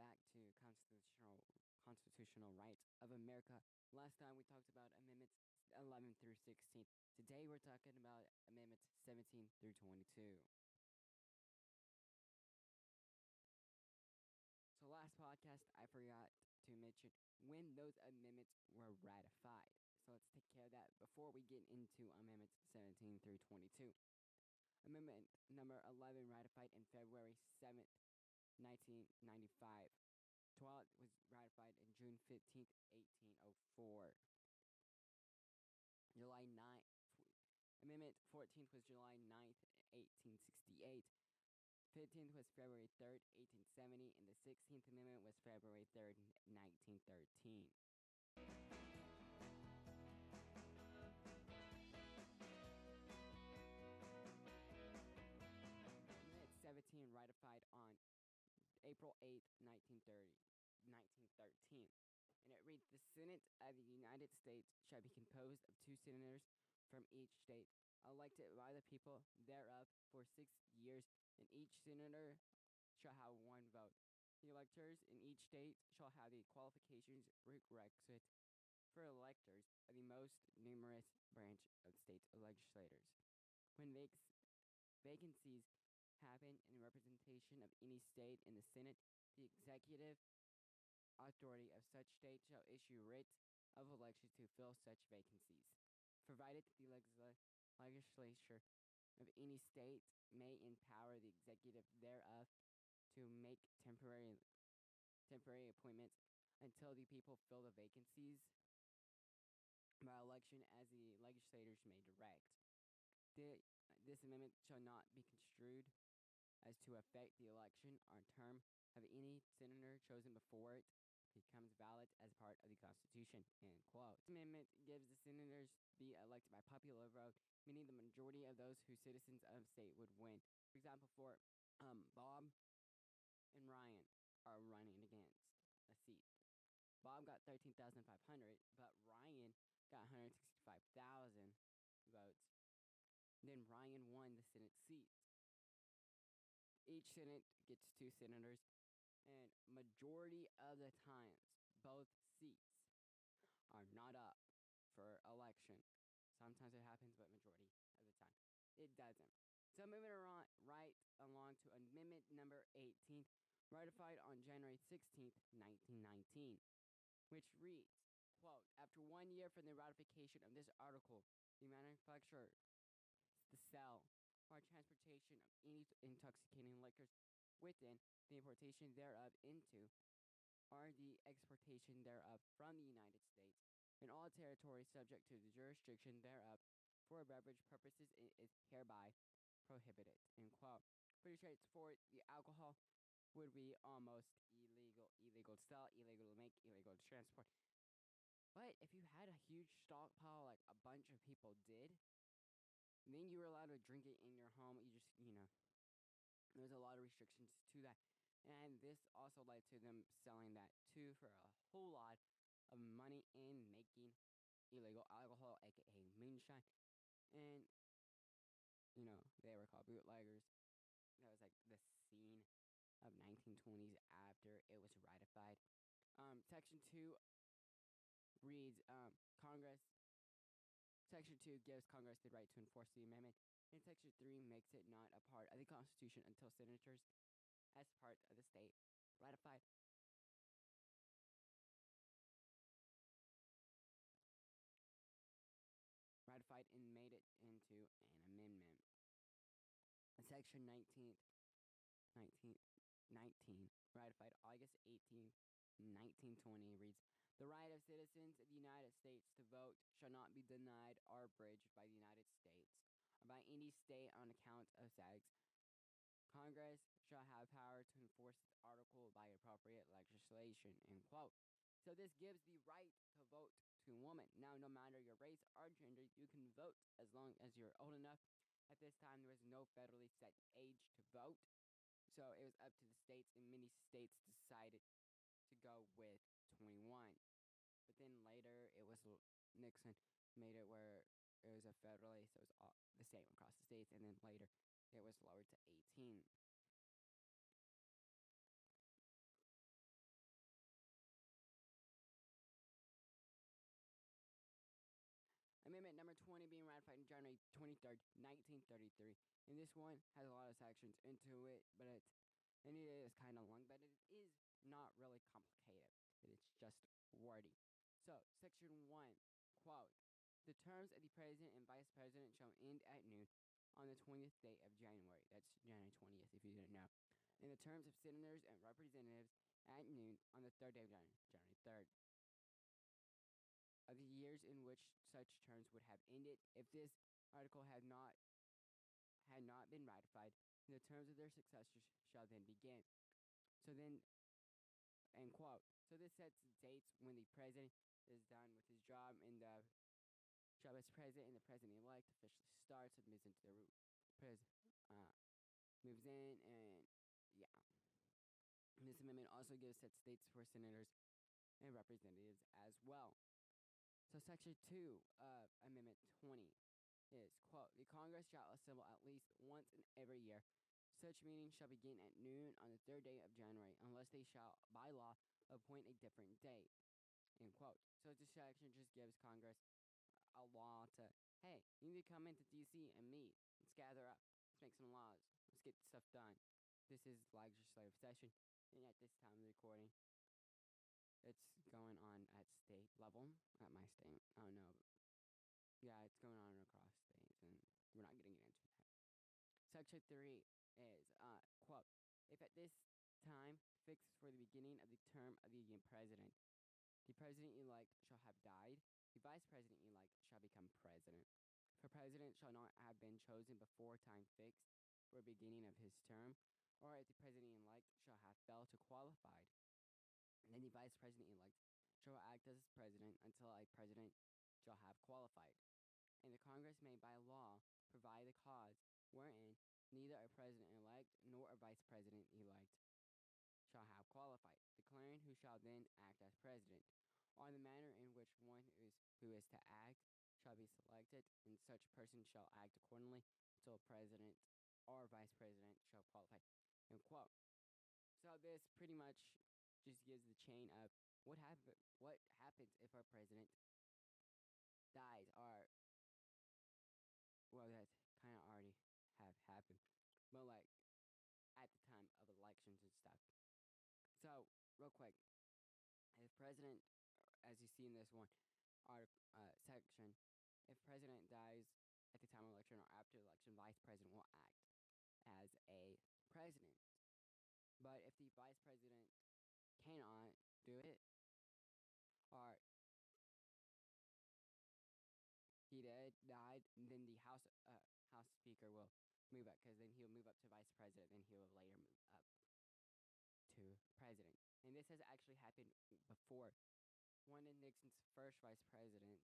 back to constitutional constitutional rights of America. Last time we talked about amendments 11 through 16. Today we're talking about amendments 17 through 22. So last podcast I forgot to mention when those amendments were ratified. So let's take care of that before we get into amendments 17 through 22. Amendment number 11 ratified in February 7th, 1995. 12 was ratified in June 15, 1804. July 9th, Amendment 14th was July 9th, 1868. 15th was February 3rd, 1870, and the 16th Amendment was February 3rd, 1913. April 8, 1930, 1913. And it reads The Senate of the United States shall be composed of two senators from each state, elected by the people thereof for six years, and each senator shall have one vote. The electors in each state shall have the qualifications requisite for electors of the most numerous branch of state legislators. When vac- vacancies happen in representation of any state in the Senate, the executive authority of such state shall issue writs of election to fill such vacancies, provided that the legisla- legislature of any state may empower the executive thereof to make temporary temporary appointments until the people fill the vacancies by election as the legislators may direct. The, this amendment shall not be construed as to affect the election or term of any senator chosen before it becomes valid as part of the Constitution. End quote. This amendment gives the senators be elected by popular vote, meaning the majority of those who citizens of state would win. For example, for um, Bob and Ryan are running against a seat. Bob got 13,500, but Ryan got 165,000 votes. Then Ryan won the Senate seat. Each Senate gets two senators, and majority of the times, both seats are not up for election. Sometimes it happens, but majority of the time, it doesn't. So moving around, right along to Amendment number 18, ratified on January 16th, 1919, which reads, quote, After one year from the ratification of this article, the manufacturer, the sale, or transportation of any intoxicating liquors within the importation thereof into or the exportation thereof from the United States and all territories subject to the jurisdiction thereof for beverage purposes is hereby prohibited. End quote. Pretty straightforward. The alcohol would be almost illegal. Illegal to sell, illegal to make, illegal to transport. But if you had a huge stockpile like a bunch of people did, then you were allowed to drink it in your home. You just, you know, there's a lot of restrictions to that. And this also led to them selling that too for a whole lot of money in making illegal alcohol, aka moonshine. And, you know, they were called bootleggers. That was like the scene of 1920s after it was ratified. Um, section 2 reads um, Congress Section 2 gives Congress the right to enforce the amendment, and Section 3 makes it not a part of the Constitution until senators, as part of the state, ratified. Ratified and made it into an amendment. Section 19th, 19, 19, ratified August 18th, 1920 reads The right of citizens of the United States to vote shall not be denied or abridged by the United States by any state on account of sex. Congress shall have power to enforce this article by appropriate legislation. End quote. So this gives the right to vote to women. Now, no matter your race or gender, you can vote as long as you're old enough. At this time, there was no federally set age to vote, so it was up to the states, and many states decided to go with 21. But then later, it was Nixon made it where it was a federally, so it was all the same across the states, and then later it was lowered to 18. Amendment number 20 being ratified on January 23rd, 1933. And this one has a lot of sections into it, but it's, and it is kind of long, but it is not really complicated. It's just wordy. So, section 1, quote, the terms of the president and vice president shall end at noon on the 20th day of January. That's January 20th, if you didn't know. And the terms of senators and representatives at noon on the third day of January, January 3rd. Of the years in which such terms would have ended, if this article had not had not been ratified, the terms of their successors shall then begin. So then, end quote. So this sets dates when the president is done with his job and the job as president and the president elect officially starts and moves into the pres uh moves in and yeah. This amendment also gives set states for senators and representatives as well. So section two of Amendment 20 is quote the Congress shall assemble at least once in every year. Such meetings shall begin at noon on the third day of January, unless they shall by law appoint a different date. End quote. So this section just gives Congress a law to hey, you need to come into DC and meet. Let's gather up. Let's make some laws. Let's get stuff done. This is legislative session, and at this time of the recording, it's going on at state level at my state. I don't know. Yeah, it's going on across states, and we're not getting into that. Section three is uh quote: If at this time fixed for the beginning of the term of the president, the president elect shall have died, the vice president elect become president. If a president shall not have been chosen before time fixed for beginning of his term, or if the president elect shall have failed to qualified, then the vice president elect shall act as president until a president shall have qualified. And the Congress may by law provide the cause wherein neither a president elect nor a vice president elect shall have qualified, declaring who shall then act as president, or the manner in which one is, who is to act shall be selected, and such person shall act accordingly until a president or vice president shall qualify. End quote. So this pretty much just gives the chain of what happen what happens if our president dies or well that kind of already have happened but like at the time of elections and stuff so real quick if president as you see in this one article uh, section if president dies at the time of election or after election vice president will act as a president but if the vice president cannot do it, or he did died, then the House uh, House Speaker will move up because then he'll move up to Vice President, then he'll later move up to President. And this has actually happened before. One of Nixon's first Vice President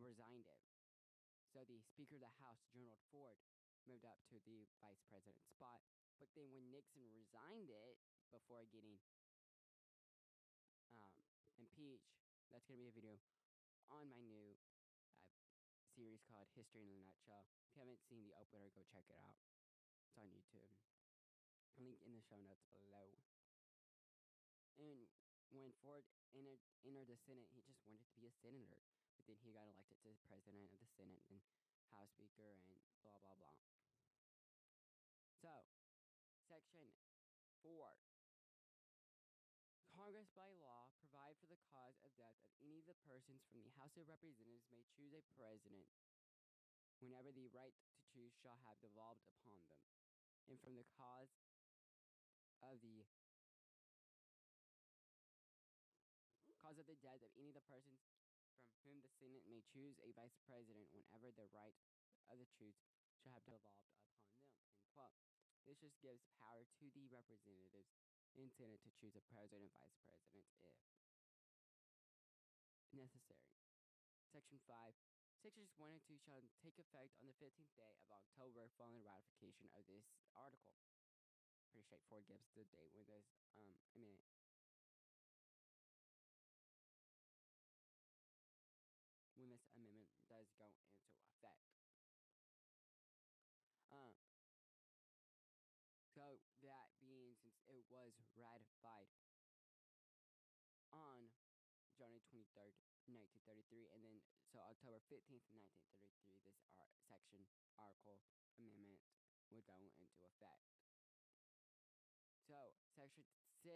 resigned it. So the Speaker of the House, Gerald Ford, moved up to the Vice President spot. But then when Nixon resigned it before getting um, impeach. That's gonna be a video on my new uh, series called History in a Nutshell. If you haven't seen the opener, go check it out. It's on YouTube. Link in the show notes below. And when Ford entered, entered the Senate, he just wanted to be a senator. But then he got elected to president of the Senate, and House Speaker, and blah blah blah. So, section four Congress by law provide for the cause of death of any of the persons from the House of Representatives may choose a president whenever the right to choose shall have devolved upon them, and from the cause of the cause of the death of any of the persons from whom the Senate may choose a vice president whenever the right of the choose shall have devolved upon them. This just gives power to the representatives in Senate to choose a president and vice president if necessary. Section 5. Sections 1 and 2 shall take effect on the 15th day of October following ratification of this article. Pretty straightforward, gives the date when this, um, I mean, does go into effect. Um, so that being since it was ratified on January 23rd, 1933, and then so October 15th, 1933, this art section article amendment would go into effect. So, Section 6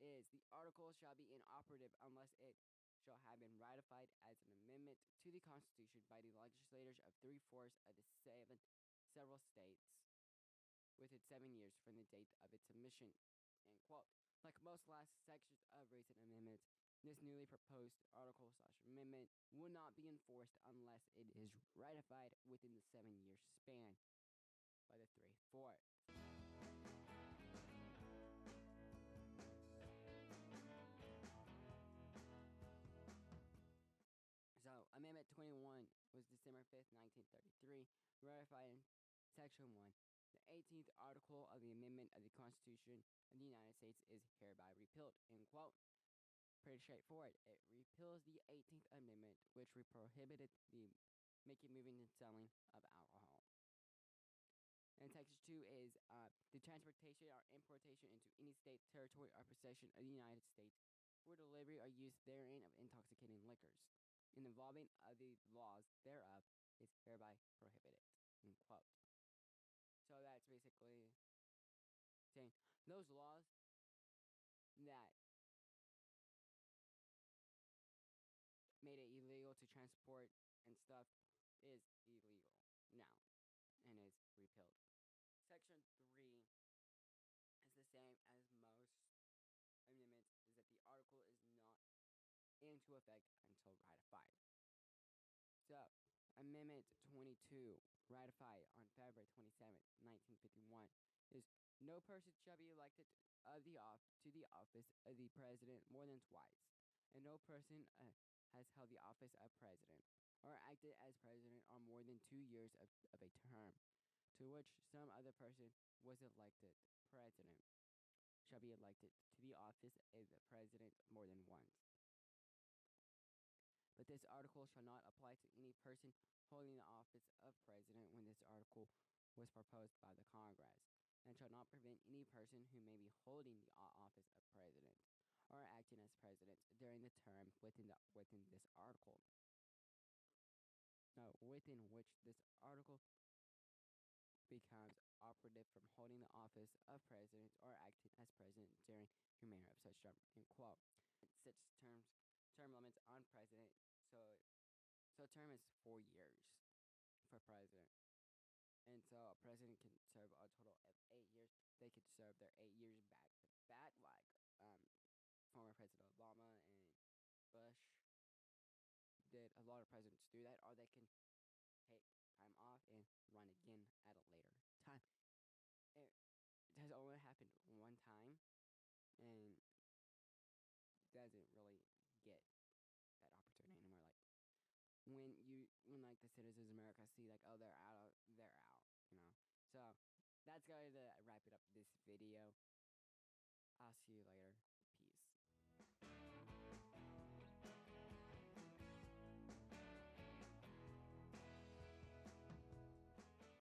is the article shall be inoperative unless it shall have been ratified as an amendment to the Constitution by the legislators of three fourths of the seven several states within seven years from the date of its submission. End quote. Like most last sections of recent amendments, this newly proposed article slash amendment will not be enforced unless it is ratified within the seven year span by the three fourths. 21 was December 5th, 1933, ratified in Section 1. The 18th article of the Amendment of the Constitution of the United States is hereby repealed. End quote. Pretty straightforward. It repeals the 18th Amendment, which prohibited the making, moving, and selling of alcohol. And Section 2 is uh, the transportation or importation into any state, territory, or possession of the United States for delivery or use therein of intoxicating liquors in involving of the laws thereof is hereby prohibited. End quote. So that's basically saying those laws that made it illegal to transport and stuff is illegal now and is repealed. Section 3 is the same as most amendments, is that the article is not into effect until ratified. So, Amendment 22, ratified on February 27, 1951, is no person shall be elected of the off to the office of the president more than twice, and no person uh, has held the office of president or acted as president on more than two years of, of a term to which some other person was elected president shall be elected to the office of the president more than once. But this article shall not apply to any person holding the office of president when this article was proposed by the Congress, and shall not prevent any person who may be holding the uh, office of president or acting as president during the term within the within this article. No, within which this article becomes operative from holding the office of president or acting as president during remainder of such term. End quote. Such terms term limits on. So so term is four years for president. And so a president can serve a total of eight years. They could serve their eight years back to back, like um, former President Obama and Bush did. A lot of presidents do that, or they can take time off and run again at a like the citizens of America see like, oh, they're out, they're out, you know. So that's going to wrap it up this video. I'll see you later.